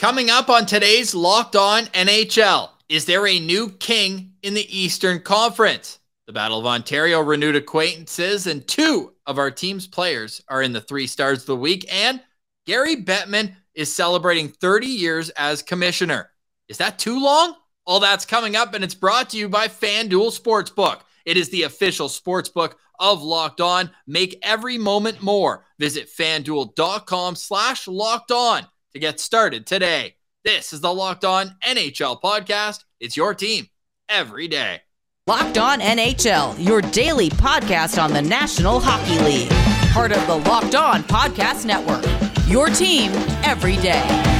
Coming up on today's Locked On NHL, is there a new king in the Eastern Conference? The Battle of Ontario renewed acquaintances, and two of our team's players are in the three stars of the week. And Gary Bettman is celebrating 30 years as commissioner. Is that too long? All that's coming up, and it's brought to you by FanDuel Sportsbook. It is the official sportsbook of Locked On. Make every moment more. Visit fanduel.com slash locked on to get started today. This is the Locked On NHL podcast. It's your team every day. Locked On NHL, your daily podcast on the National Hockey League. Part of the Locked On Podcast Network. Your team every day.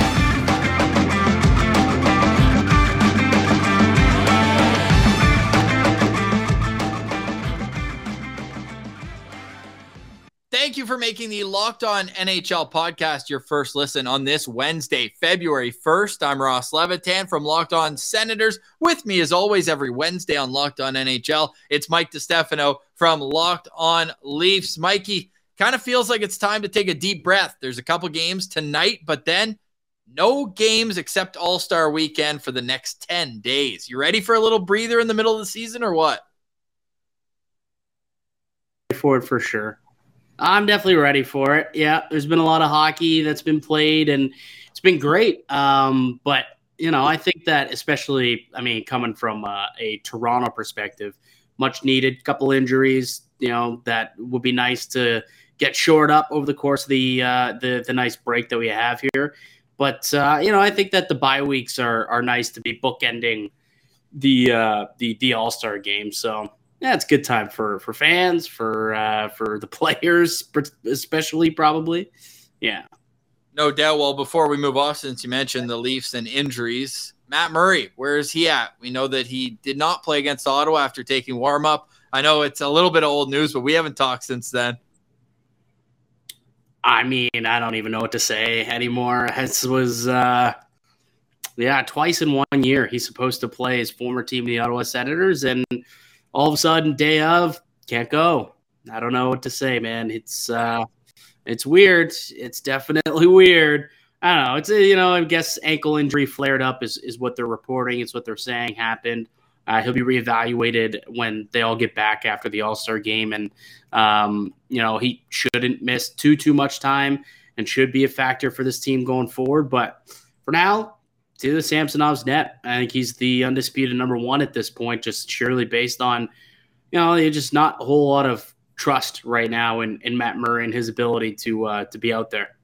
Thank you for making the Locked On NHL podcast your first listen on this Wednesday, February 1st. I'm Ross Levitan from Locked On Senators. With me, as always, every Wednesday on Locked On NHL, it's Mike DeStefano from Locked On Leafs. Mikey, kind of feels like it's time to take a deep breath. There's a couple games tonight, but then no games except All Star weekend for the next 10 days. You ready for a little breather in the middle of the season or what? For it for sure. I'm definitely ready for it. Yeah, there's been a lot of hockey that's been played, and it's been great. Um, but you know, I think that especially, I mean, coming from uh, a Toronto perspective, much needed. Couple injuries, you know, that would be nice to get shored up over the course of the uh, the the nice break that we have here. But uh, you know, I think that the bye weeks are are nice to be bookending the uh, the the All Star game. So yeah, it's a good time for for fans, for uh, for the players, especially probably. Yeah, no doubt. Well, before we move off, since you mentioned the Leafs and injuries, Matt Murray, where is he at? We know that he did not play against Ottawa after taking warm up. I know it's a little bit of old news, but we haven't talked since then. I mean, I don't even know what to say anymore. This was, uh, yeah, twice in one year he's supposed to play his former team, the Ottawa Senators, and all of a sudden, day of, can't go. I don't know what to say, man. It's uh, it's weird. It's definitely weird. I don't know. It's you know, I guess ankle injury flared up is is what they're reporting. It's what they're saying happened. Uh, he'll be reevaluated when they all get back after the All Star game, and um, you know he shouldn't miss too too much time and should be a factor for this team going forward. But for now, to the Samsonov's net. I think he's the undisputed number one at this point, just surely based on, you know, just not a whole lot of trust right now in, in Matt Murray and his ability to uh, to be out there.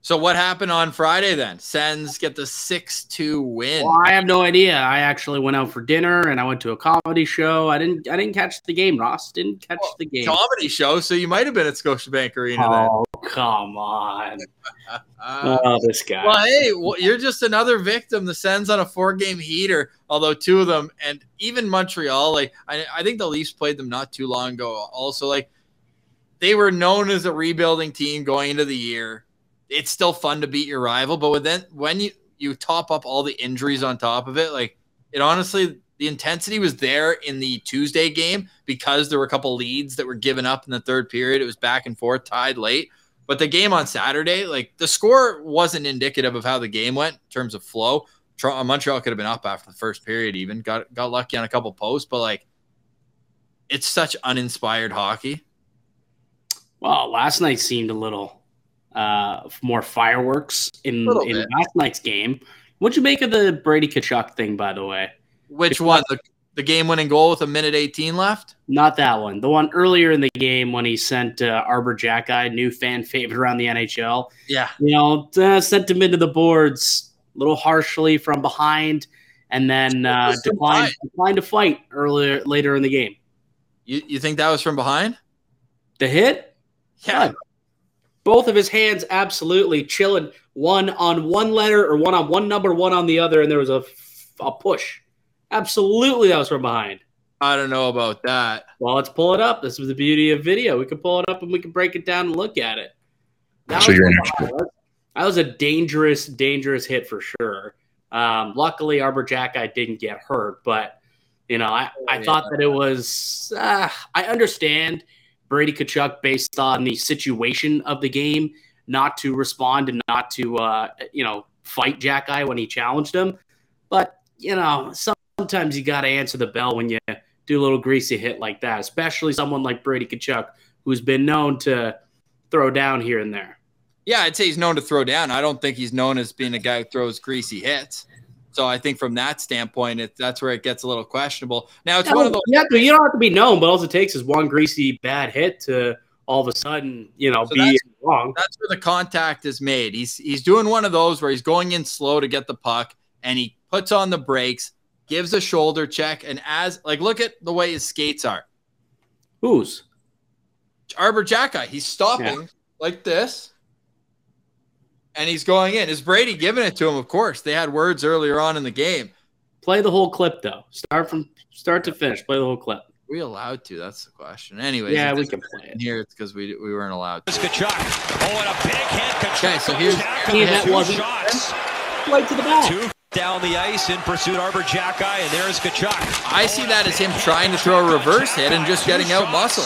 So what happened on Friday then? Sens get the six two win. Well, I have no idea. I actually went out for dinner and I went to a comedy show. I didn't I didn't catch the game, Ross. Didn't catch well, the game. Comedy show, so you might have been at Scotiabank Arena then. oh, then. come on. oh, this guy. Well, hey, well, you're just another victim. The Sens on a four game heater, although two of them and even Montreal, like I, I think the Leafs played them not too long ago. Also, like they were known as a rebuilding team going into the year it's still fun to beat your rival, but then when you you top up all the injuries on top of it, like it honestly the intensity was there in the Tuesday game because there were a couple leads that were given up in the third period. It was back and forth, tied late. But the game on Saturday, like the score wasn't indicative of how the game went in terms of flow. Uh, Montreal could have been up after the first period, even got got lucky on a couple posts, but like it's such uninspired hockey. Well, last night seemed a little uh, more fireworks in, in last night's game. What'd you make of the Brady Tkachuk thing, by the way? Which one? The, the game winning goal with a minute 18 left? Not that one. The one earlier in the game when he sent uh, Arber Xhekaj, new fan favorite around the NHL. Yeah. You know, uh, sent him into the boards a little harshly from behind and then uh, declined, declined to fight earlier later in the game. You, you think that was from behind? The hit? Yeah both of his hands absolutely chilling, one on one letter or one on one number, one on the other, and there was a, a push. Absolutely, that was from behind. I don't know about that. Well, let's pull it up. This is the beauty of video. We can pull it up and we can break it down and look at it. That so you're that was a dangerous, dangerous hit for sure. Um, luckily, Arber Jack Xhekaj didn't get hurt, but you know, I, I thought that it was. Uh, I understand Brady Tkachuk based on the situation of the game, not to respond and not to uh, you know fight Xhekaj when he challenged him. But, you know, sometimes you got to answer the bell when you do a little greasy hit like that, especially someone like Brady Tkachuk, who's been known to throw down here and there. Yeah, I'd say he's known to throw down. I don't think he's known as being a guy who throws greasy hits. So I think from that standpoint, it, that's where it gets a little questionable. Now it's one of those. Yeah, you don't have to be known, but all it takes is one greasy bad hit to all of a sudden, you know, so be that's, wrong. That's where the contact is made. He's he's doing one of those where he's going in slow to get the puck, and he puts on the brakes, gives a shoulder check, and as like look at the way his skates are. Whose? Arber Xhekaj. He's stopping yeah. like this and he's going in. Is Brady giving it to him? Of course. They had words earlier on in the game. Play the whole clip though. Start from start to finish. Play the whole clip. Are we allowed to? That's the question. Anyways, yeah, we can play it here. It's because we we weren't allowed. To. Tkachuk. Oh, and a big hit. Tkachuk okay, so here's he had one shots. Right to the back. Two down the ice in pursuit. Arber Xhekaj, and there's Tkachuk. I see that as him trying to throw a reverse hit and just getting out muscle.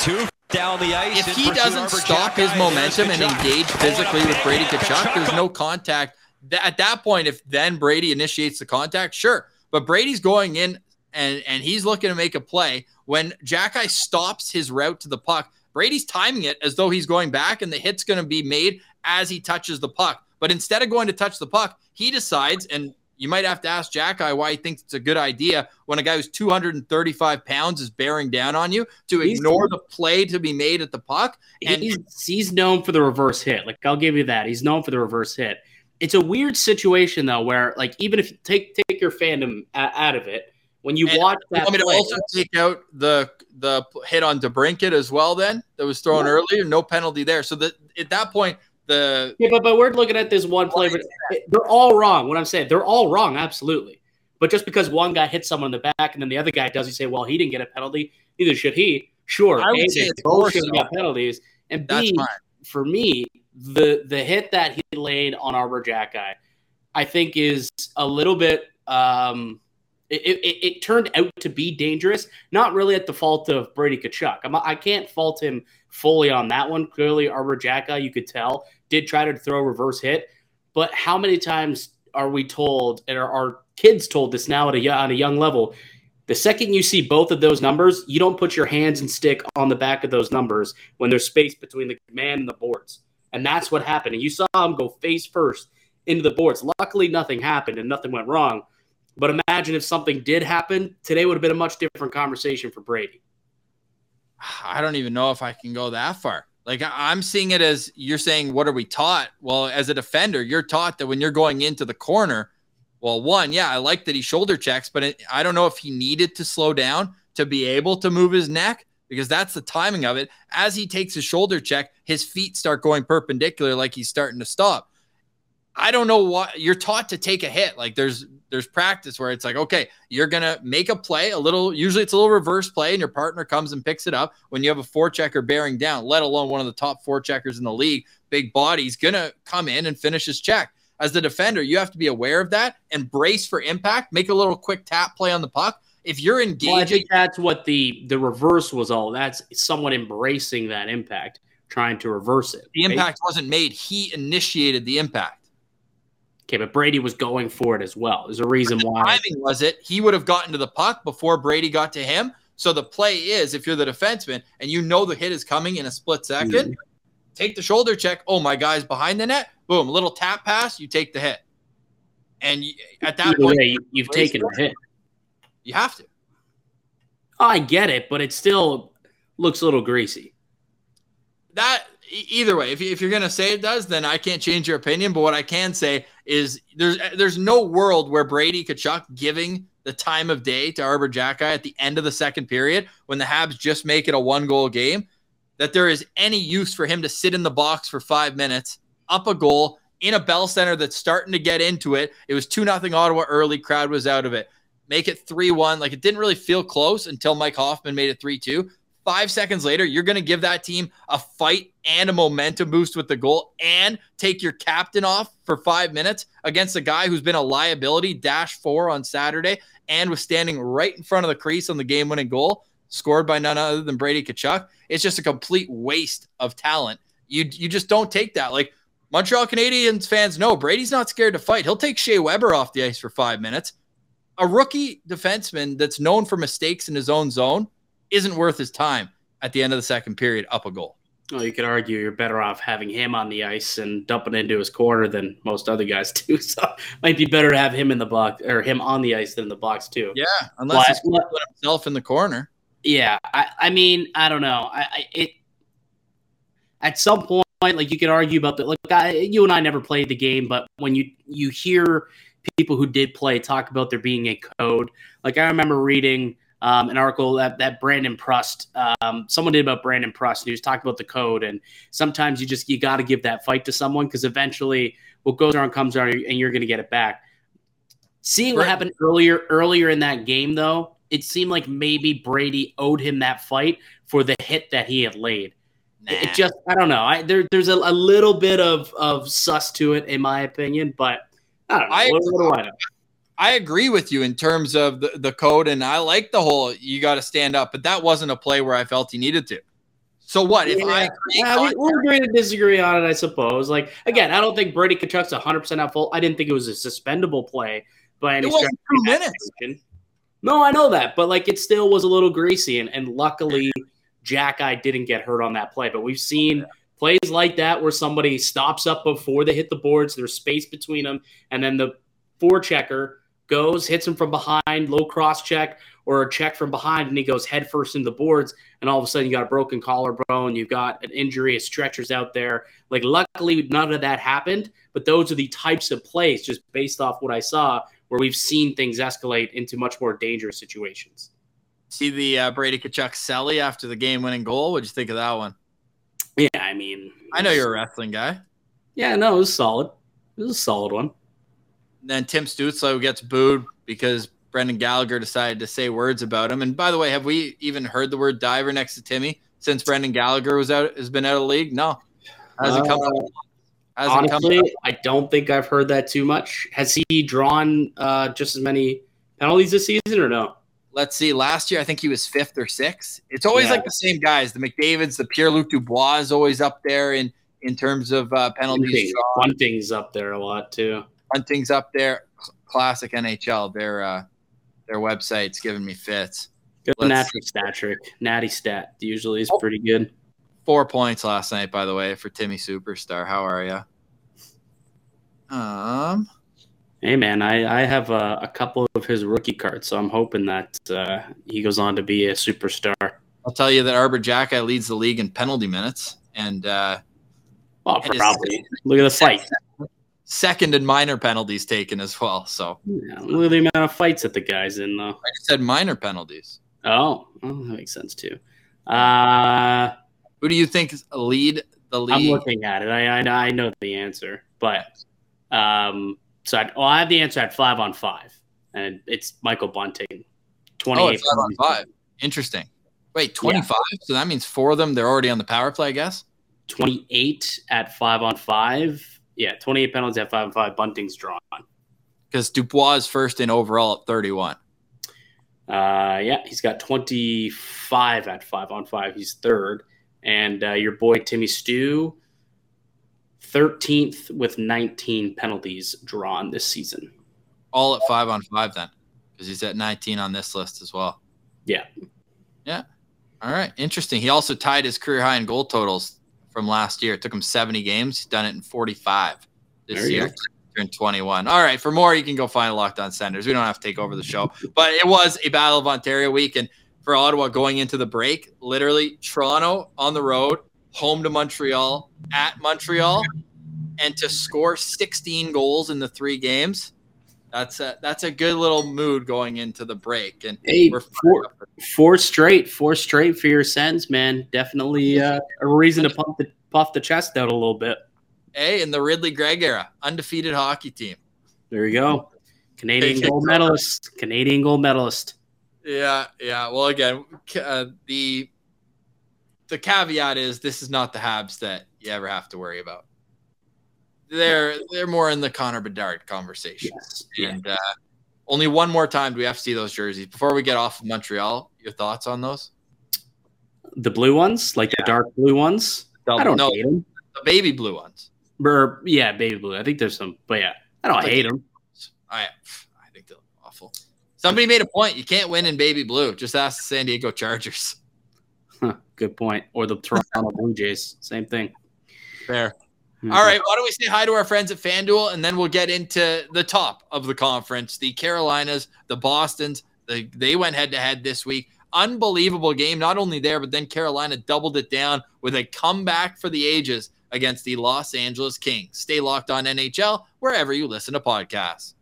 Two down the ice. If he doesn't stop his momentum and engage physically with Brady Tkachuk, there's no contact. At that point, if then Brady initiates the contact, sure. But Brady's going in and and he's looking to make a play. When Xhekaj stops his route to the puck, Brady's timing it as though he's going back, and the hit's going to be made as he touches the puck. But instead of going to touch the puck, he decides, and you might have to ask Xhekaj why he thinks it's a good idea when a guy who's 235 pounds is bearing down on you to he's, ignore the play to be made at the puck. And he's, he's known for the reverse hit. Like I'll give you that. He's known for the reverse hit. It's a weird situation though, where like even if you take take your fandom out of it, when you watch that, want me play, to also take out the the hit on DeBrincat as well. Then that was thrown yeah. earlier, no penalty there. So that at that point, the yeah, but but we're looking at this one play, but they're all wrong. What I'm saying, they're all wrong, absolutely. But just because one guy hits someone in the back and then the other guy does, you say, well, he didn't get a penalty, neither should he. Sure, I would say both should have got penalties. And B, for me, the the hit that he laid on Arber Xhekaj, I think is a little bit um, it, it, it, turned out to be dangerous, not really at the fault of Brady Tkachuk. I'm, I can not fault him fully on that one. Clearly, Arber Xhekaj, you could tell, did try to throw a reverse hit. But how many times are we told, and are our kids told this now at a, on a young level? The second you see both of those numbers, you don't put your hands and stick on the back of those numbers when there's space between the man and the boards. And that's what happened. And you saw him go face first into the boards. Luckily, nothing happened and nothing went wrong. But imagine if something did happen, today would have been a much different conversation for Brady. I don't even know if I can go that far. Like I'm seeing it as you're saying, what are we taught? Well, as a defender, you're taught that when you're going into the corner, well, one, yeah, I like that he shoulder checks, but it, I don't know if he needed to slow down to be able to move his neck because that's the timing of it. As he takes his shoulder check, his feet start going perpendicular, like he's starting to stop. I don't know what you're taught to take a hit. Like there's there's practice where it's like, okay, you're gonna make a play, a little usually it's a little reverse play, and your partner comes and picks it up when you have a four checker bearing down, let alone one of the top four checkers in the league, big body's gonna come in and finish his check. As the defender, you have to be aware of that and brace for impact, make a little quick tap play on the puck. If you're engaging, well, I think that's what the the reverse was all. That's someone embracing that impact, trying to reverse it. The impact wasn't made; he initiated the impact. Okay, but Brady was going for it as well. There's a reason the why. Timing was it? He would have gotten to the puck before Brady got to him. So the play is, if you're the defenseman and you know the hit is coming in a split 2nd mm-hmm. take the shoulder check. Oh, my guy's behind the net. Boom, a little tap pass. You take the hit, and you, at that Either point, way, you've taken the hit. You have to. I get it, but it still looks a little greasy. That either way, if, if you're going to say it does, then I can't change your opinion. But what I can say is there's there's no world where Brady Tkachuk giving the time of day to Arber Xhekaj at the end of the second period when the Habs just make it a one goal game, that there is any use for him to sit in the box for five minutes, up a goal in a Bell Center that's starting to get into it. It was 2 nothing Ottawa early, crowd was out of it. Make it 3 1. Like it didn't really feel close until Mike Hoffman made it 3 2. Five seconds later, you're going to give that team a fight and a momentum boost with the goal and take your captain off for five minutes against a guy who's been a liability, dash four on Saturday, and was standing right in front of the crease on the game winning goal, scored by none other than Brady Tkachuk. It's just a complete waste of talent. You, you just don't take that. Like Montreal Canadiens fans know Brady's not scared to fight. He'll take Shea Weber off the ice for five minutes. A rookie defenseman that's known for mistakes in his own zone isn't worth his time at the end of the second period up a goal. Well, you could argue you're better off having him on the ice and dumping into his corner than most other guys do. So might be better to have him in the box or him on the ice than in the box too. Yeah, unless he's put himself in the corner. Yeah, I, I mean, I don't know. I, I, it at some point, like you could argue about that. Like I, you and I never played the game, but when you you hear people who did play talk about there being a code, like I remember reading um, an article that, that Brandon Prust, um, someone did about Brandon Prust, and he was talking about the code. And sometimes you just you got to give that fight to someone because eventually what goes around comes around, and you're going to get it back. Seeing what happened earlier earlier in that game, though, it seemed like maybe Brady owed him that fight for the hit that he had laid. Nah. It just I don't know. I there there's a, a, little bit of of sus to it in my opinion, but I don't know. I, what, what I know? I agree with you in terms of the, the code, and I like the whole you got to stand up, but that wasn't a play where I felt he needed to. So what if yeah. I? Yeah, we, we'll agree to disagree on it, I suppose. Like again, I don't think Brady Tkachuk's 100 percent at fault. I didn't think it was a suspendable play by any. Two minutes. No, I know that, but like it still was a little greasy, and, and luckily I didn't get hurt on that play. But we've seen plays like that where somebody stops up before they hit the boards. There's space between them, and then the forechecker goes, hits him from behind, low cross check, or a check from behind, and he goes head first into the boards. And all of a sudden, you got a broken collarbone, you've got an injury, a stretcher's out there. Like, luckily, none of that happened. But those are the types of plays, just based off what I saw, where we've seen things escalate into much more dangerous situations. See the uh, Brady Tkachuk Selly after the game winning goal. What'd you think of that one? Yeah, I mean, I know you're a wrestling guy. Yeah, no, it was solid. It was a solid one then Tim Stützle gets booed because Brendan Gallagher decided to say words about him. And by the way, have we even heard the word diver next to Timmy since Brendan Gallagher was out has been out of the league? No. Has it come uh, Has honestly, come I don't think I've heard that too much. Has he drawn uh, just as many penalties this season or no? Let's see. Last year, I think he was fifth or sixth. It's always yeah. like the same guys. The McDavid's, the Pierre Luc Dubois is always up there in in terms of uh, penalties. Bunting's up there a lot too. Bunting's up there. Classic NHL. Their uh, their website's giving me fits. Good natty stat trick. Natty stat usually is oh, pretty good. Four points last night, by the way, for Timmy Superstar. How are you? Um. Hey man, I, I have a, a, couple of his rookie cards, so I'm hoping that uh, he goes on to be a superstar. I'll tell you that Arber Xhekaj leads the league in penalty minutes, and uh, well, probably look at the fight second in minor penalties taken as well. So yeah, look at the amount of fights that the guys in though. I just said minor penalties. Oh, well, that makes sense too. Uh, Who do you think lead the league? I'm looking at it. I I, I know the answer, but um, so I, well, I have the answer at five on five, and it's Michael Bunting. Twenty-eight oh, five on five. Interesting. Wait, twenty-five. Yeah. So that means four of them they're already on the power play, I guess. Twenty-eight at five on five yeah, 28 penalties at five and five. Bunting's drawn. Because Dubois is first in overall at 31. Uh, yeah, he's got 25 at five on five. He's third. And uh, your boy Timmy Stew, 13th with 19 penalties drawn this season. All at five on five then, because he's at 19 on this list as well. Yeah. Yeah. All right. Interesting. He also tied his career high in goal totals from last year. It took him 70 games. He's done it in 45 this there year. In 21. All right. For more, you can go find Locked On Senators. We don't have to take over the show, but it was a Battle of Ontario week. And for Ottawa going into the break, literally Toronto on the road, home to Montreal, at Montreal, and to score 16 goals in the three games. That's a that's a good little mood going into the break. And hey, four, four straight, four straight for your Sens, man. Definitely uh, a reason to pump the puff the chest out a little bit. Hey, in the Ridley Greig era, undefeated hockey team. There you go. Canadian gold medalist. Canadian gold medalist. Yeah, yeah. Well, again, uh, the the caveat is this is not the Habs that you ever have to worry about they're they're more in the Connor Bedard conversation. Yes. And uh, only one more time do we have to see those jerseys before we get off of Montreal. Your thoughts on those? The blue ones, like yeah. the dark blue ones. The, I don't no, hate them. The baby blue ones. Or, yeah, baby blue. I think there's some, but yeah, I don't Like- hate them. I I think they're awful. Somebody made a point. You can't win in baby blue. Just ask the San Diego Chargers. Good point. Or the Toronto Blue Jays, same thing. Fair. Mhm. All right, why don't we say hi to our friends at FanDuel and then we'll get into the top of the conference. The Carolinas, the Bostons, the, they went head to head this week. Unbelievable game, not only there, but then Carolina doubled it down with a comeback for the ages against the Los Angeles Kings. Stay locked on NHL wherever you listen to podcasts.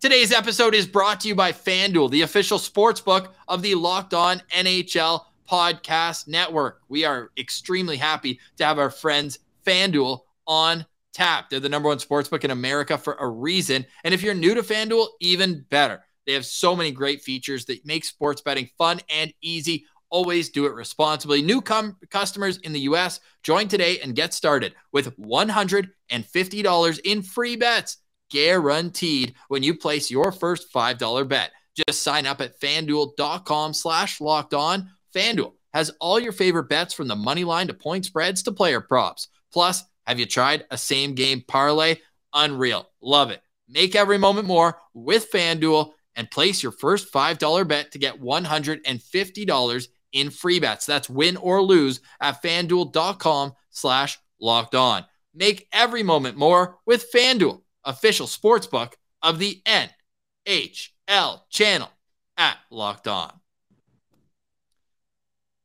Today's episode is brought to you by FanDuel, the official sports book of the Locked On NHL Podcast Network. We are extremely happy to have our friends FanDuel on tap. They're the number one sports book in America for a reason. And if you're new to FanDuel, even better. They have so many great features that make sports betting fun and easy. Always do it responsibly. New com- customers in the US, join today and get started with $150 in free bets guaranteed when you place your first $5 bet. Just sign up at fanduel.com slash locked on. FanDuel has all your favorite bets from the money line to point spreads to player props. Plus, have you tried a same game parlay? Unreal. Love it. Make every moment more with FanDuel and place your first $5 bet to get $150 in free bets. That's win or lose at fanduel.com slash locked on. Make every moment more with FanDuel, official sportsbook of the NHL channel at Locked On.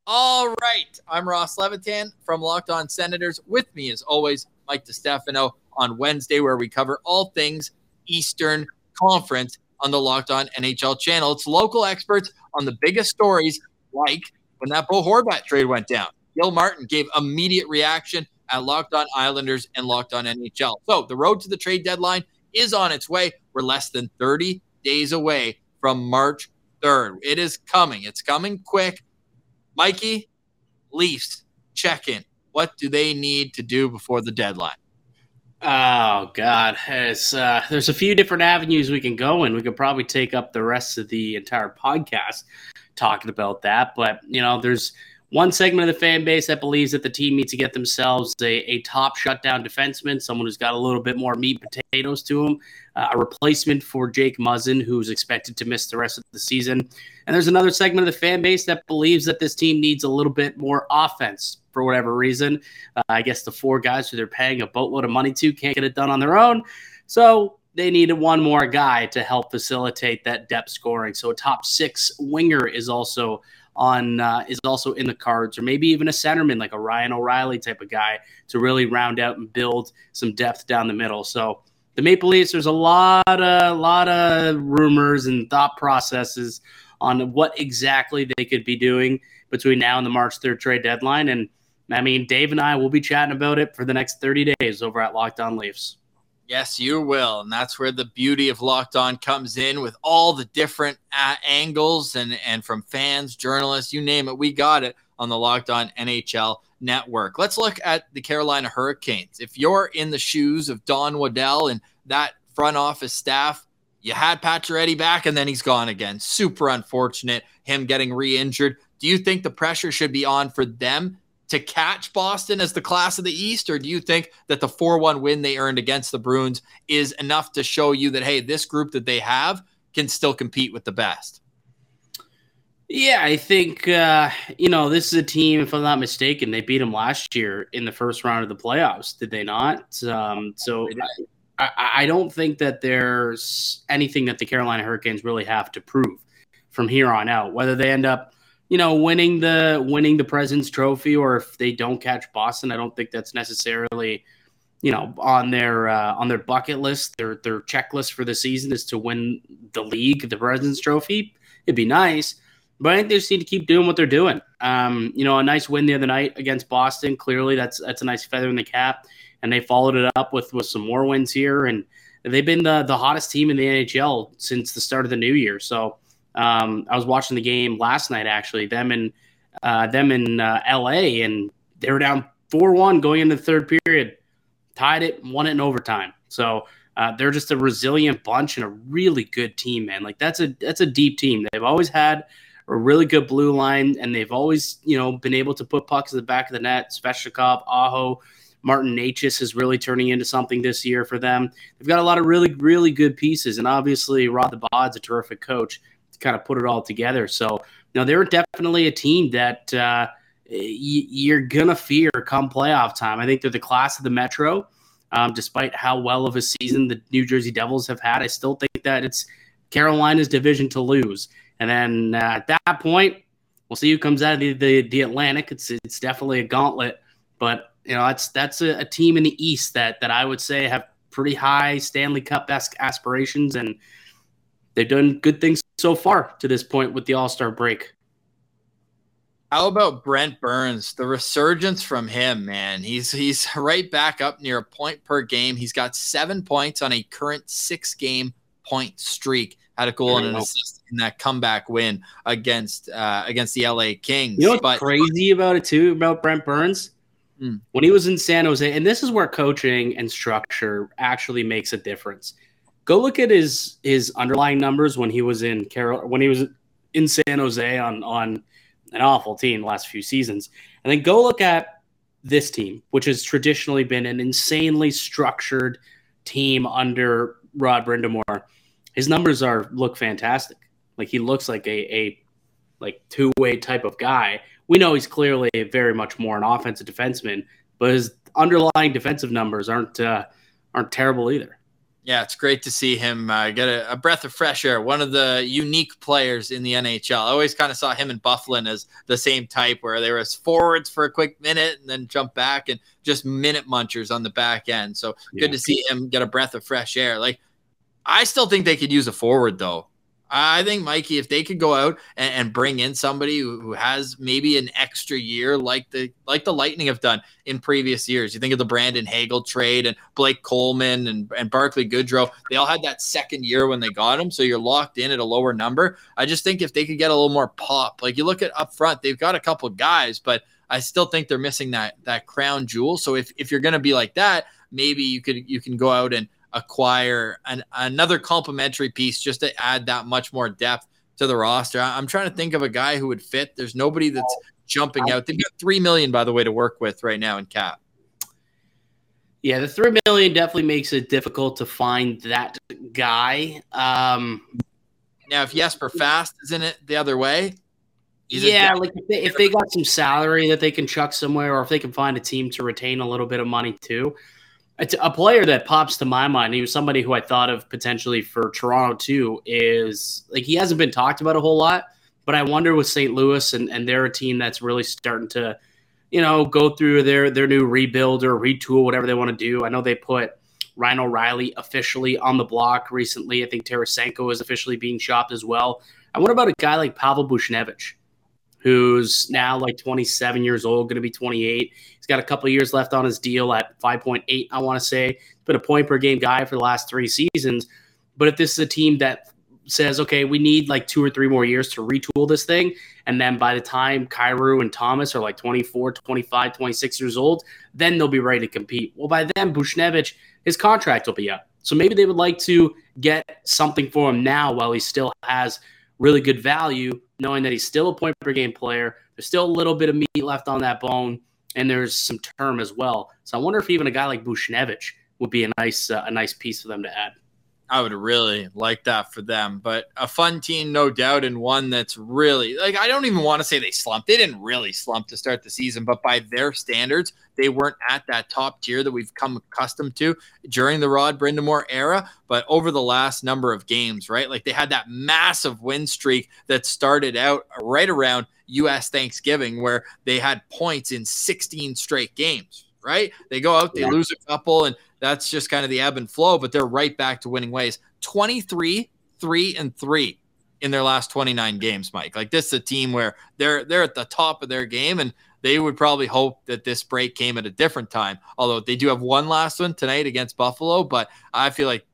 All right. I'm Ross Levitan from Locked On Senators. With me, as always, Mike DeStefano on Wednesday, where we cover all things Eastern Conference on the Locked On NHL channel. It's local experts on the biggest stories, like when that Bo Horvat trade went down. Gil Martin gave immediate reaction at Locked On Islanders and Locked On NHL. So the road to the trade deadline is on its way. We're less than 30 days away from March 3rd. It is coming. It's coming quick. Mikey, Leafs, check in. What do they need to do before the deadline? Oh God, it's, uh, there's a few different avenues we can go in. We could probably take up the rest of the entire podcast talking about that. But you know, there's one segment of the fan base that believes that the team needs to get themselves a, a top shutdown defenseman, someone who's got a little bit more meat potatoes to him, uh, a replacement for Jake Muzzin, who's expected to miss the rest of the season. And there's another segment of the fan base that believes that this team needs a little bit more offense for whatever reason. Uh, I guess the four guys who they're paying a boatload of money to can't get it done on their own. So they needed one more guy to help facilitate that depth scoring. So a top six winger is also on uh, is also in the cards, or maybe even a centerman like a Ryan O'Reilly type of guy to really round out and build some depth down the middle. So the Maple Leafs, there's a lot of lot of rumors and thought processes on what exactly they could be doing between now and the March 3rd trade deadline. And I mean, Dave and I will be chatting about it for the next 30 days over at Locked On Leafs. Yes, you will. And that's where the beauty of Locked On comes in with all the different uh, angles and, and from fans, journalists, you name it. We got it on the Locked On NHL network. Let's look at the Carolina Hurricanes. If you're in the shoes of Don Waddell and that front office staff, you had Pacioretty back and then he's gone again. Super unfortunate, him getting re injured. Do you think the pressure should be on for them to catch Boston as the class of the East, or do you think that the 4 1 win they earned against the Bruins is enough to show you that, hey, this group that they have can still compete with the best? Yeah, I think, uh, you know, this is a team, if I'm not mistaken, they beat them last year in the first round of the playoffs, did they not? Um, so I, I, I don't think that there's anything that the Carolina Hurricanes really have to prove from here on out, whether they end up you know, winning the winning the President's Trophy, or if they don't catch Boston, I don't think that's necessarily, you know, on their uh, on their bucket list. Their their checklist for the season is to win the league, the President's Trophy. It'd be nice, but I think they just need to keep doing what they're doing. Um, you know, a nice win the other night against Boston. Clearly, that's that's a nice feather in the cap, and they followed it up with with some more wins here, and they've been the the hottest team in the NHL since the start of the new year. So. Um, I was watching the game last night, actually. Them in uh, them in uh, L.A. and they were down four one going into the third period, tied it, won it in overtime. So uh, they're just a resilient bunch and a really good team, man. Like that's a that's a deep team. They've always had a really good blue line, and they've always you know been able to put pucks in the back of the net. Svechnikov, Aho, Martin Necas is really turning into something this year for them. They've got a lot of really, really good pieces, and obviously Rod the Bod's a terrific coach kind of put it all together. So, now they're definitely a team that uh, y- you're gonna fear come playoff time. I think they're the class of the Metro. Um, despite how well of a season the New Jersey Devils have had, I still think that it's Carolina's division to lose. And then uh, at that point, we'll see who comes out of the, the, the, Atlantic. It's it's definitely a gauntlet, but you know that's that's a, a team in the East that that I would say have pretty high Stanley Cup esque aspirations, and they've done good things so far to this point with the All Star break. How about Brent Burns? The resurgence from him, man. He's he's right back up near a point per game. He's got seven points on a current six game point streak. Had a goal and an assist in that comeback win against uh, against the LA Kings. You know what's but, crazy about it too about Brent Burns? Hmm. When he was in San Jose, and this is where coaching and structure actually makes a difference. Go look at his his underlying numbers when he was in Carol when he was in San Jose on on an awful team the last few seasons, and then go look at this team, which has traditionally been an insanely structured team under Rod Brind'Amour his numbers are look fantastic. Like he looks like a, a like two way type of guy. We know he's clearly very much more an offensive defenseman, but his underlying defensive numbers aren't uh, aren't terrible either. Yeah, it's great to see him uh, get a, a, breath of fresh air. One of the unique players in the NHL. I always kind of saw him and Byfuglien as the same type, where they were as forwards for a quick minute and then jump back and just minute munchers on the back end. So yeah. good to see him get a breath of fresh air. Like I still think they could use a forward though. I think Mikey, if they could go out and, and, bring in somebody who, has maybe an extra year, like the like the Lightning have done in previous years. You think of the Brandon Hagel trade and Blake Coleman and, and Barclay Goodrow. They all had that second year when they got him, so you're locked in at a lower number. I just think if they could get a little more pop, like you look at up front, they've got a couple guys, but I still think they're missing that that crown jewel. So if, if you're gonna be like that, maybe you could you can go out and acquire an, another complementary piece just to add that much more depth to the roster. I'm trying to think of a guy who would fit. There's nobody that's jumping out. They've got three million, by the way, to work with right now in cap. Yeah, the three million definitely makes it difficult to find that guy. Um, now, if Jesper Fast is in it the other way, yeah, like if they, if they got some salary that they can chuck somewhere, or if they can find a team to retain a little bit of money too, a player that pops to my mind. He was somebody who I thought of potentially for Toronto too. Is like he hasn't been talked about a whole lot, but I wonder with St. Louis and and they're a team that's really starting to, you know, go through their their new rebuild or retool, whatever they want to do. I know they put Ryan O'Reilly officially on the block recently. I think Tarasenko is officially being shopped as well. I wonder about a guy like Pavel Buchnevich who's now like 27 years old, going to be 28. He's got a couple years left on his deal at 5.8, I want to say. He's been a point per game guy for the last three seasons. But if this is a team that says, okay, we need like two or three more years to retool this thing. And then by the time Kyrou and Thomas are like 24, 25, 26 years old, then they'll be ready to compete. Well, by then, Buchnevich, his contract will be up. So maybe they would like to get something for him now while he still has really good value knowing that he's still a point per game player. There's still a little bit of meat left on that bone, and there's some term as well. So I wonder if even a guy like Buchnevich would be a nice uh, a nice piece for them to add. I would really like that for them. But a fun team, no doubt, and one that's really like I don't even want to say they slumped. They didn't really slump to start the season, but by their standards, they weren't at that top tier that we've come accustomed to during the Rod Brind'Amour era. But over the last number of games, right? Like they had that massive win streak that started out right around US Thanksgiving, where they had points in 16 straight games, right? They go out, they yeah. lose a couple, and that's just kind of the ebb and flow, but they're right back to winning ways. 23, 3 and 3 in their last 29 games, Mike. Like this is a team where they're they're at the top of their game and they would probably hope that this break came at a different time. Although they do have one last one tonight against Buffalo, but I feel like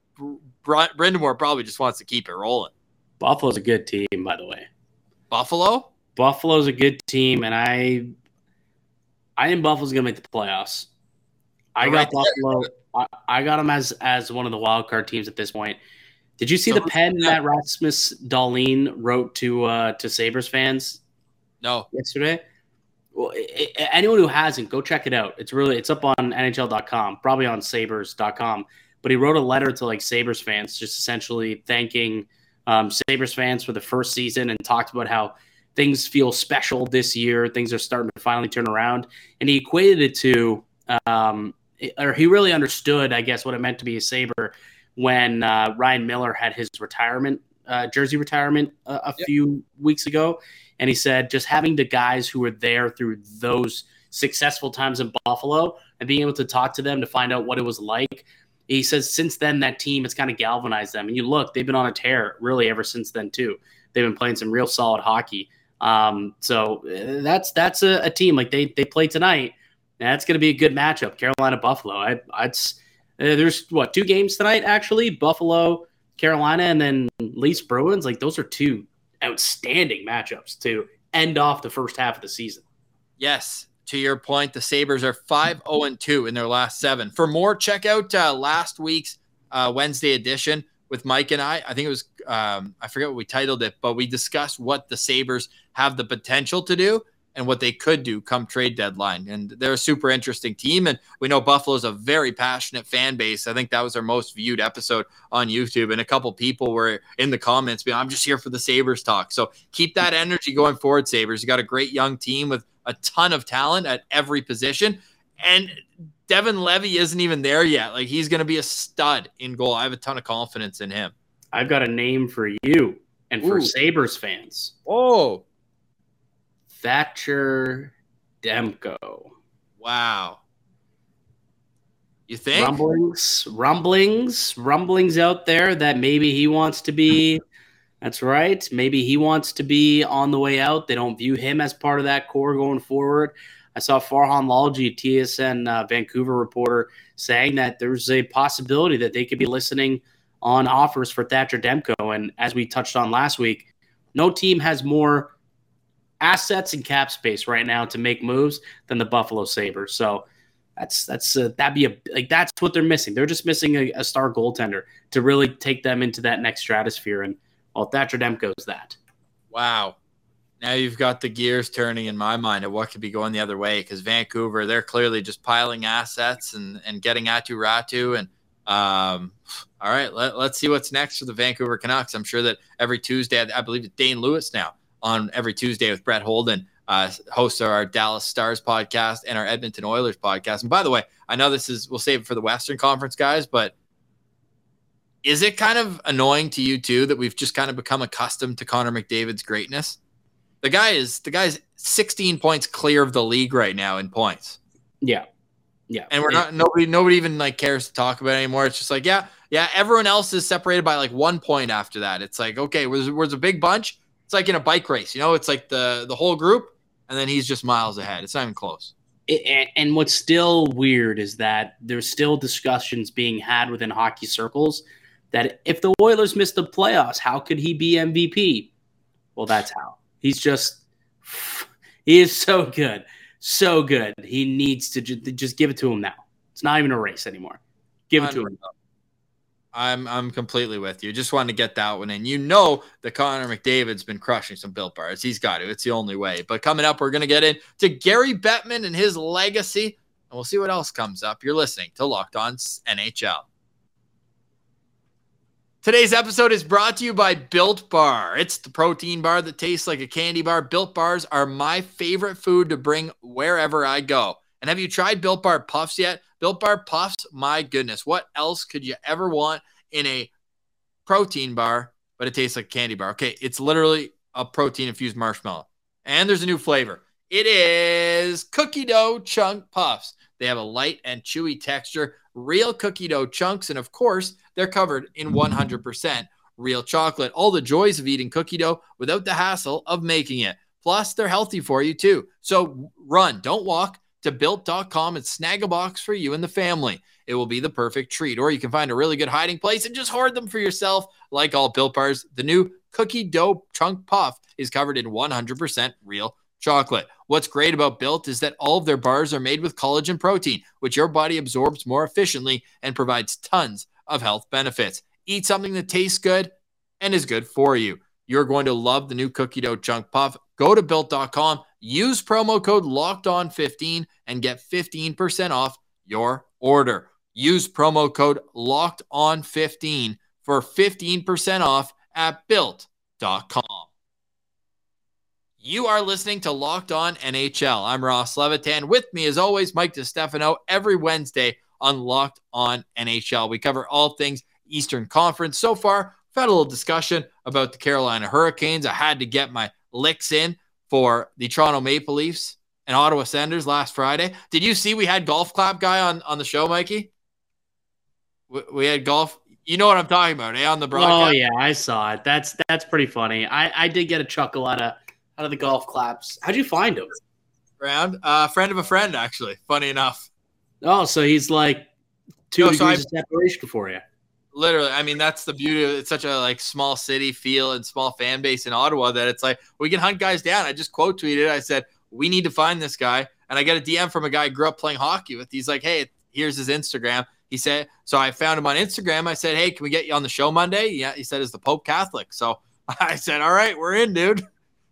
Brind'Amour probably just wants to keep it rolling. Buffalo's a good team, by the way. Buffalo? Buffalo's a good team, and I I think Buffalo's gonna make the playoffs. I got right Buffalo. I, I got them as as one of the wild card teams at this point. Did you see so, the pen yeah. that Rasmus Dahlin wrote to uh, to Sabres fans? No. Yesterday. well, anyone who hasn't, go check it out. It's really it's up on NHL.com, probably on Sabres.com. But he wrote a letter to like Sabres fans, just essentially thanking um, Sabres fans for the first season and talked about how things feel special this year. Things are starting to finally turn around. And he equated it to, um, or he really understood, I guess, what it meant to be a Sabre when uh, Ryan Miller had his retirement, uh, jersey retirement uh, a yep. few weeks ago. And he said just having the guys who were there through those successful times in Buffalo and being able to talk to them to find out what it was like. He says since then that team has kind of galvanized them. And you look, they've been on a tear really ever since then too. They've been playing some real solid hockey. Um, so uh, that's that's a, a, team like they they play tonight. That's going to be a good matchup. Carolina Buffalo. I I'd uh, there's what two games tonight actually Buffalo Carolina and then Leafs Bruins. Like those are two outstanding matchups to end off the first half of the season. Yes. To your point, the Sabres are 5 0 2 in their last seven. For more, check out uh, last week's uh, Wednesday edition with Mike and I. I think it was, um, I forget what we titled it, but we discussed what the Sabres have the potential to do and what they could do come trade deadline. And they're a super interesting team. And we know Buffalo's a very passionate fan base. I think that was our most viewed episode on YouTube. And a couple people were in the comments being, I'm just here for the Sabres talk. So keep that energy going forward, Sabres. You got a great young team with a ton of talent at every position. And Devon Levi isn't even there yet. Like he's going to be a stud in goal. I have a ton of confidence in him. I've got a name for you and for Ooh. Sabres fans. Oh, Thatcher Demko. Wow. You think? Rumblings, rumblings, rumblings out there that maybe he wants to be. That's right. Maybe he wants to be on the way out. They don't view him as part of that core going forward. I saw Farhan Lalji, TSN uh, Vancouver reporter, saying that there's a possibility that they could be listening on offers for Thatcher Demko. And as we touched on last week, no team has more assets and cap space right now to make moves than the Buffalo Sabres. So that's that's uh, that'd be a like that's what they're missing. They're just missing a, a, star goaltender to really take them into that next stratosphere. And well, Thatcher Demko's that. Wow. Now you've got the gears turning in my mind of what could be going the other way because Vancouver, they're clearly just piling assets and, and getting Aatu Räty. And um, all right, let, let's see what's next for the Vancouver Canucks. I'm sure that every Tuesday, I believe it's Dane Lewis now on every Tuesday with Brett Holden, uh, host of our Dallas Stars podcast and our Edmonton Oilers podcast. And by the way, I know this is, we'll save it for the Western Conference guys, but is it kind of annoying to you too that we've just kind of become accustomed to Connor McDavid's greatness? The guy is, the guy's 16 points clear of the league right now in points. Yeah. Yeah. And we're not, nobody, nobody even like cares to talk about it anymore. It's just like, yeah, yeah, everyone else is separated by like one point after that. It's like, okay, was was a big bunch it's like in a bike race, you know, it's like the the whole group, and then he's just miles ahead. It's not even close. It, and what's still weird is that there's still discussions being had within hockey circles that if the Oilers missed the playoffs, how could he be MVP? Well, that's how. He's just he is so good, so good. He needs to just, just give it to him now. It's not even a race anymore. Give it to him. I'm I'm completely with you. Just wanted to get that one in. You know that Connor McDavid's been crushing some built bars. He's got to. It's the only way. But coming up, we're gonna get into Gary Bettman and his legacy, and we'll see what else comes up. You're listening to Locked On NHL. Today's episode is brought to you by Built Bar. It's the protein bar that tastes like a candy bar. Built Bars are my favorite food to bring wherever I go. And have you tried Built Bar Puffs yet? Built Bar Puffs, my goodness, what else could you ever want in a protein bar, but it tastes like a candy bar? Okay, it's literally a protein infused marshmallow. And there's a new flavor. It is cookie dough chunk puffs. They have a light and chewy texture, real cookie dough chunks, and of course, they're covered in 100% real chocolate. All the joys of eating cookie dough without the hassle of making it. Plus, they're healthy for you too. So run, don't walk to built.com and snag a box for you and the family. It will be the perfect treat. Or you can find a really good hiding place and just hoard them for yourself. Like all built bars, the new cookie dough chunk puff is covered in 100% real chocolate. What's great about Built is that all of their bars are made with collagen protein, which your body absorbs more efficiently and provides tons of health benefits. Eat something that tastes good and is good for you. You're going to love the new cookie dough chunk puff. Go to built.com Use promo code locked on 15 and get 15% off your order. Use promo code locked on 15 for 15% off at built.com. You are listening to Locked On NHL. I'm Ross Levitan. With me, as always, Mike DiStefano every Wednesday on Locked On NHL. We cover all things Eastern Conference. So far, we've had a little discussion about the Carolina Hurricanes. I had to get my licks in for the Toronto Maple Leafs and Ottawa Senators last Friday. Did you see we had golf clap guy on on the show, Mikey? We, we had golf. You know what I'm talking about, eh? On the broadcast. Oh yeah, I saw it. That's that's pretty funny. I I did get a chuckle out of out of the golf claps. How'd you find him? Round, uh, friend of a friend, actually. Funny enough. Oh, so he's like two No, so I- of separation for you. Literally i mean that's the beauty of it's such a like small city feel and small fan base in ottawa that it's like we can hunt guys down. I just quote tweeted i said we need to find this guy. And i get a dm from a guy i grew up playing hockey with. He's like hey here's his instagram. He said so i found him on instagram. I said hey can we get you on the show monday? Yeah he said is the pope catholic? So i said all right we're in dude.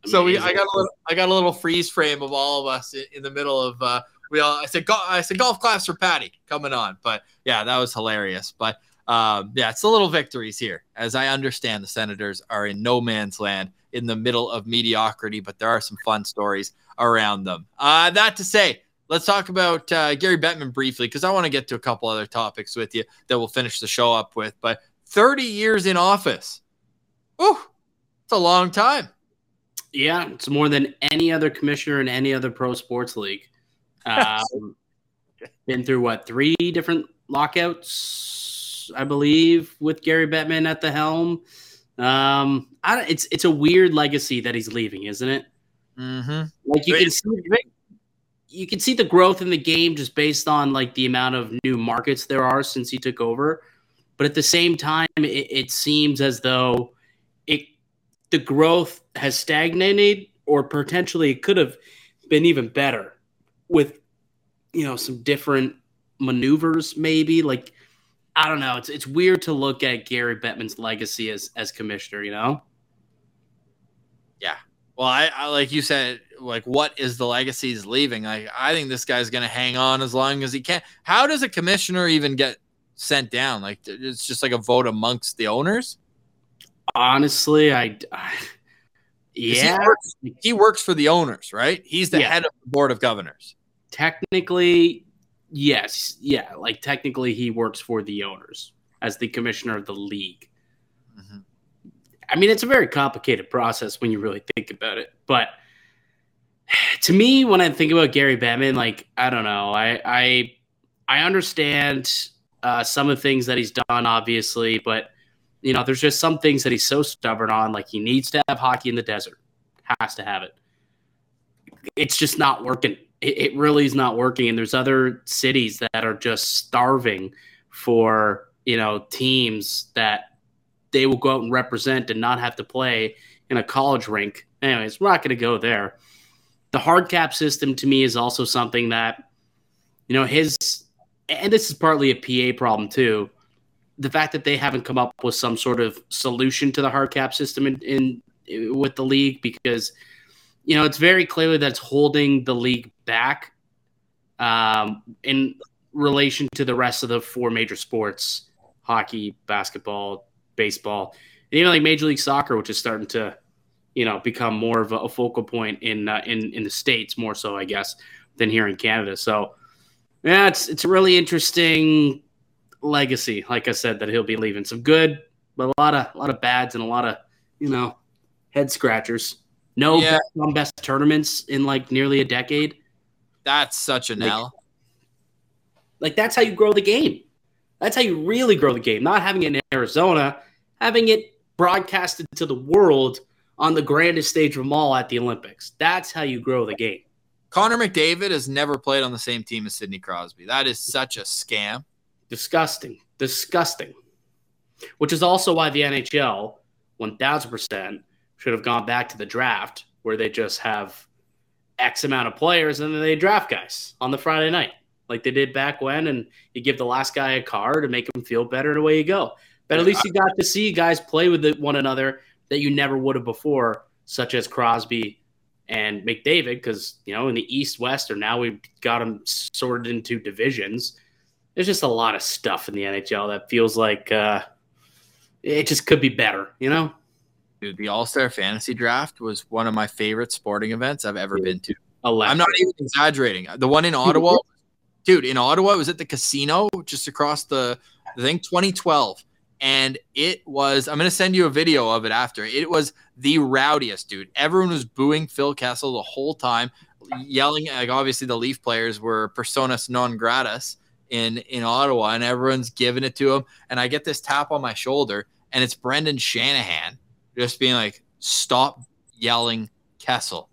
So we i got a little i got a little freeze frame of all of us in, in the middle of uh we all i said go, i said golf class for patty coming on. But yeah that was hilarious. But um, yeah, it's the little victories here. As I understand, the Senators are in no man's land in the middle of mediocrity, but there are some fun stories around them. Uh, that to say, let's talk about uh, Gary Bettman briefly because I want to get to a couple other topics with you that we'll finish the show up with. But 30 years in office, whew, it's a long time. Yeah, it's more than any other commissioner in any other pro sports league. Um, been through what three different lockouts, I believe, with Gary Bettman at the helm. Um, I, it's it's a weird legacy that he's leaving, isn't it? Mm-hmm. Like you can see, you can see the growth in the game just based on like the amount of new markets there are since he took over. But at the same time, it, it seems as though it the growth has stagnated, or potentially it could have been even better with you know some different maneuvers. Maybe like I don't know. It's it's weird to look at Gary Bettman's legacy as as commissioner. You know. Yeah. Well, I, I like you said, like what is the legacy he's leaving? Like I think this guy's gonna hang on as long as he can. How does a commissioner even get sent down? Like it's just like a vote amongst the owners. Honestly, I, I yeah. he works, he works for the owners, right? He's the Yeah. head of the board of governors. technically yes yeah like technically he works for the owners as the commissioner of the league Mhm. i mean it's a very complicated process when you really think about it but to me when i think about gary Bettman, like i don't know i i i understand uh, some of the things that he's done obviously but you know there's just some things that he's so stubborn on like he needs to have hockey in the desert has to have it it's just not working. It, it really is not working. And there's other cities that are just starving for, you know, teams that they will go out and represent and not have to play in a college rink. Anyways, we're not going to go there. The hard cap system to me is also something that, you know, his, and this is partly a PA problem too. The fact that they haven't come up with some sort of solution to the hard cap system in, in with the league because you know, it's very clearly that it's holding the league back um, in relation to the rest of the four major sports hockey, basketball, baseball, and even like Major League Soccer, which is starting to, you know, become more of a, focal point in, uh, in, in the States, more so, I guess, than here in Canada. So, yeah, it's, it's a really interesting legacy, like I said, that he'll be leaving. Some good, but a lot of, a lot of bads and a lot of, you know, head scratchers. No Yeah. best best tournaments in like nearly a decade. That's such an Like- L. Like that's how you grow the game. That's how you really grow the game. Not having it in Arizona, having it broadcasted to the world on the grandest stage of them all at the Olympics. That's how you grow the game. Connor McDavid has never played on the same team as Sidney Crosby. That is such a scam. Disgusting. Disgusting. Which is also why the NHL 1000% should have gone back to the draft where they just have X amount of players and then they draft guys on the Friday night like they did back when. And you give the last guy a car to make him feel better and away you go. But at least you got to see guys play with one another that you never would have before, such as Crosby and McDavid, because you know in the East West, or now we've got them sorted into divisions. There's just a lot of stuff in the NHL that feels like uh, it just could be better, you know. Dude, the All Star Fantasy Draft was one of my favorite sporting events I've ever been to. Electric. I'm not even exaggerating. The one in Ottawa, dude, in Ottawa, it was at the casino just across the, I think 2012. And it was, I'm going to send you a video of it after. It was the rowdiest, dude. Everyone was booing Phil Kessel the whole time, yelling. Like, obviously, the Leaf players were personas non gratis in, in Ottawa, and everyone's giving it to him. And I get this tap on my shoulder, and it's Brendan Shanahan just being like, stop yelling Kessel.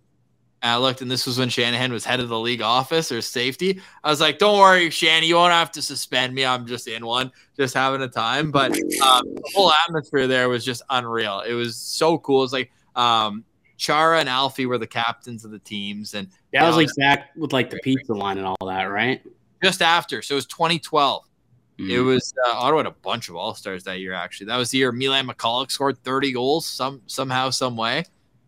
And I looked, and this was when Shanahan was head of the league office or safety. I was like, "Don't worry, Shanny, you won't have to suspend me. I'm just in one, just having a time." But um, the whole atmosphere there was just unreal. It was so cool. It's like um, Chara and Alfie were the captains of the teams, and yeah, that was like Zach with like the pizza line and all that, right? just after. So it was 2012. It Mm. was uh, Ottawa had a bunch of all stars that year. Actually, that was the year Milan Michalek scored 30 goals some somehow some way.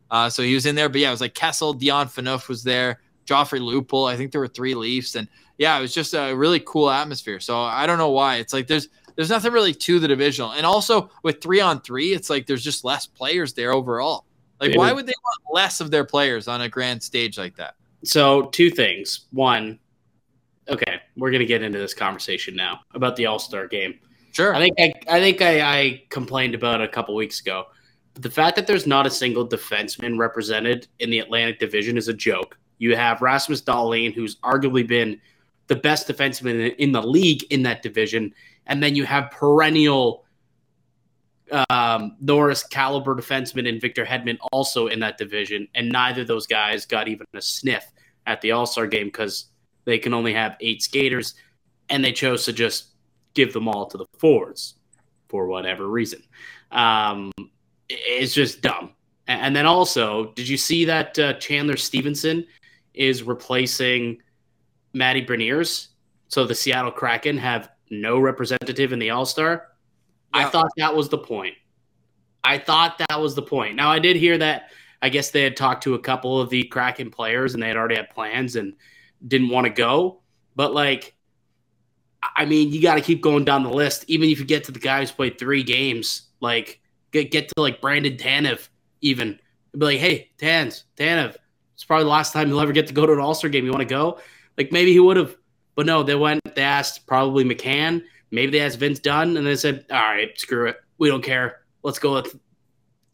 Uh, so he was in there. But yeah, it was like Kessel, Dion Phaneuf was there, Joffrey Lupul. I think there were three Leafs, and yeah, it was just a really cool atmosphere. So I don't know why it's like there's there's nothing really to the divisional, and also with three on three, it's like there's just less players there overall. Like, It why would they want less of their players on a grand stage like that? So two things. One, okay, we're gonna get into this conversation now about the All Star game. Sure. I think I, I think I, I complained about it a couple weeks ago. But the fact that there's not a single defenseman represented in the Atlantic Division is a joke. You have Rasmus Dahlin, who's arguably been the best defenseman in, in the league in that division, and then you have perennial um, Norris caliber defenseman and Victor Hedman also in that division, and neither of those guys got even a sniff at the All Star game because they can only have eight skaters, and they chose to just give them all to the forwards for whatever reason. Um, it's just dumb. And then also, did you see that uh, Chandler Stephenson is replacing Matty Beniers? So the Seattle Kraken have no representative in the All Star. I thought that was the point. I thought that was the point. Now I did hear that. I guess they had talked to a couple of the Kraken players and they had already had plans and didn't want to go. But like, I mean, you got to keep going down the list. Even if you get to the guy who's played three games, like get get to like Brandon Tanev, even be like, hey, Tans, Tanev, it's probably the last time you'll ever get to go to an All Star game. You want to go? Like maybe he would have, but no. They went. They asked probably McCann. Maybe they asked Vince Dunn, and they said, all right, screw it. We don't care. Let's go with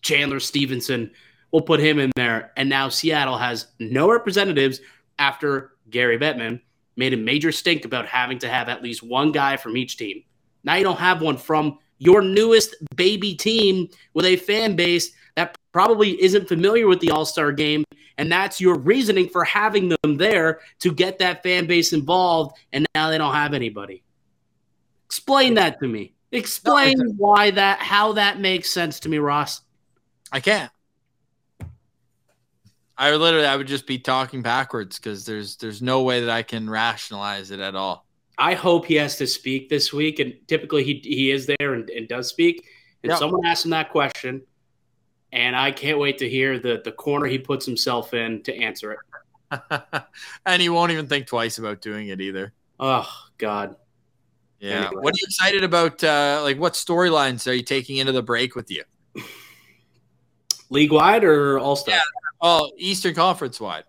Chandler Stephenson. We'll put him in there. And now Seattle has no representatives after Gary Bettman made a major stink about having to have at least one guy from each team. Now you don't have one from your newest baby team with a fan base that probably isn't familiar with the All Star game. And that's your reasoning for having them there to get that fan base involved. And now they don't have anybody. Explain that to me. Explain why that, how that makes sense to me, Ross. I can't. I would literally, I would just be talking backwards because there's there's no way that I can rationalize it at all. I hope he has to speak this week, and typically he he is there and, and does speak. And Yeah. someone asked him that question, and I can't wait to hear the the corner he puts himself in to answer it. and he won't even think twice about doing it either. Oh God, Yeah. Anyway. What are you excited about? Uh, like, what storylines are you taking into the break with you? league wide or all star? Yeah. Oh, Eastern Conference wide.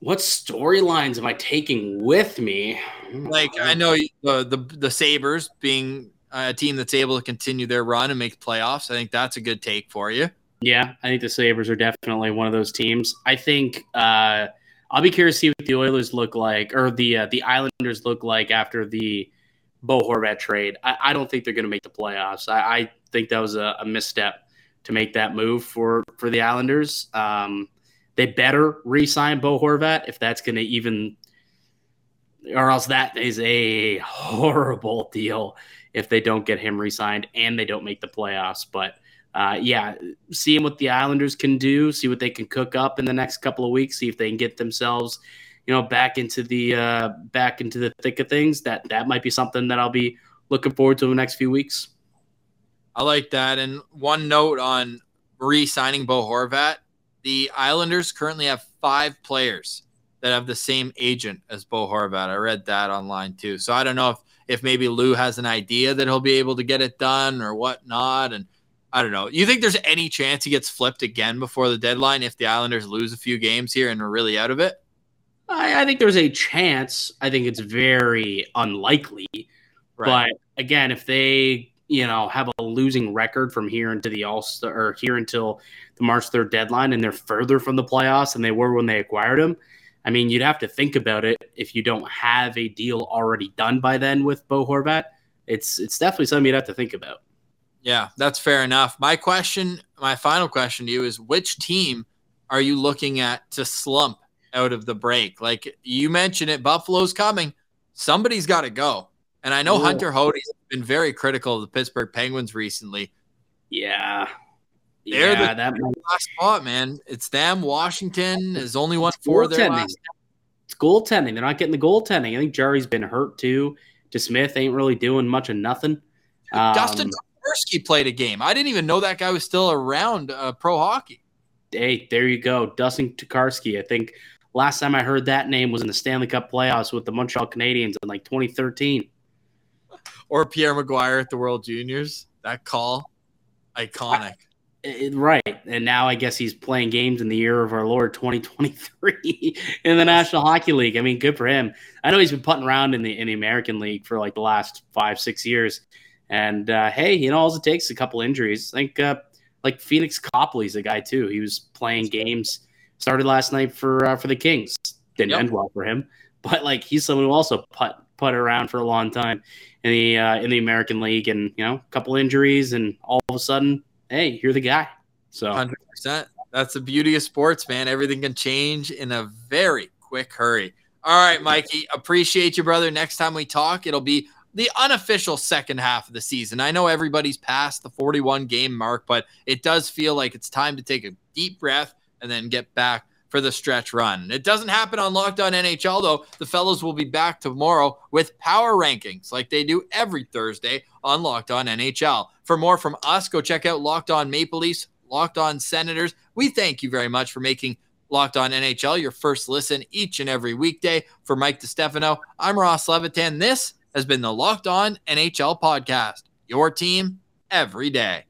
What storylines am I taking with me? Like, I know the the the Sabres being a team that's able to continue their run and make playoffs. I think that's a good take for you. Yeah, I think the Sabres are definitely one of those teams. I think uh, I'll be curious to see what the Oilers look like or the uh, the Islanders look like after the Bo Horvat trade. I, I don't think they're going to make the playoffs. I, I think that was a, a misstep to make that move for for the Islanders. Um, they better re-sign Bo Horvat if that's going to even, or else that is a horrible deal if they don't get him re-signed and they don't make the playoffs. But uh, yeah, seeing what the Islanders can do, see what they can cook up in the next couple of weeks, see if they can get themselves, you know, back into the uh, back into the thick of things. That that might be something that I'll be looking forward to in the next few weeks. I like that. And one note on re-signing Bo Horvat. the Islanders currently have five players that have the same agent as Bo Horvat. I read that online too. So I don't know if if maybe Lou has an idea that he'll be able to get it done or whatnot. And I don't know. You think there's any chance he gets flipped again before the deadline if the Islanders lose a few games here and are really out of it? I, I think there's a chance. I think it's very unlikely. Right. But again, if they you know have a losing record from here into the All Star or here until the March third deadline, and they're further from the playoffs than they were when they acquired him, I mean, you'd have to think about it if you don't have a deal already done by then with Bo Horvat. It's it's definitely something you'd have to think about. Yeah, that's fair enough. My question, my final question to you is which team are you looking at to slump out of the break? Like you mentioned it, Buffalo's coming. Somebody's got to go. And I know Ooh. Hunter Hode's been very critical of the Pittsburgh Penguins recently. Yeah. They're yeah, the that last spot, man. It's them. Washington is only one for their last. It's goaltending. They're not getting the goaltending. I think Jarry's been hurt too. DeSmith ain't really doing much of nothing. Um, Dustin Tokarski played a game. I didn't even know that guy was still around uh, pro hockey. Hey, there you go, Dustin Tokarski. I think last time I heard that name was in the Stanley Cup playoffs with the Montreal Canadiens in like 2013. Or Pierre McGuire at the World Juniors. That call, iconic. It, right. And now I guess he's playing games in the year of our Lord 2023 in the National Hockey League. I mean, good for him. I know he's been putting around in the in the American League for like the last five, six years. And uh, hey, you know, all it takes a couple injuries. I think uh, like Pheonix Copley's a guy too. He was playing games, started last night for uh, for the Kings. Didn't yep. end well for him, but like he's someone who also put put around for a long time in the uh, in the American League, and you know, a couple injuries, and all of a sudden hey, you're the guy. So 100%. That's the beauty of sports, man. Everything can change in a very quick hurry. All right, Mikey, appreciate you, brother. Next time we talk, it'll be the unofficial second half of the season. I know everybody's past the 41 game mark, but it does feel like it's time to take a deep breath and then get back for the stretch run. It doesn't happen on Locked On NHL, though. The fellows will be back tomorrow with power rankings like they do every Thursday on Locked On NHL. For more from us, go check out Locked On Maple Leafs, Locked On Senators. We thank you very much for making Locked On NHL your first listen each and every weekday. For Mike DeStefano, I'm Ross Levitan. This has been the Locked On NHL podcast, your team every day.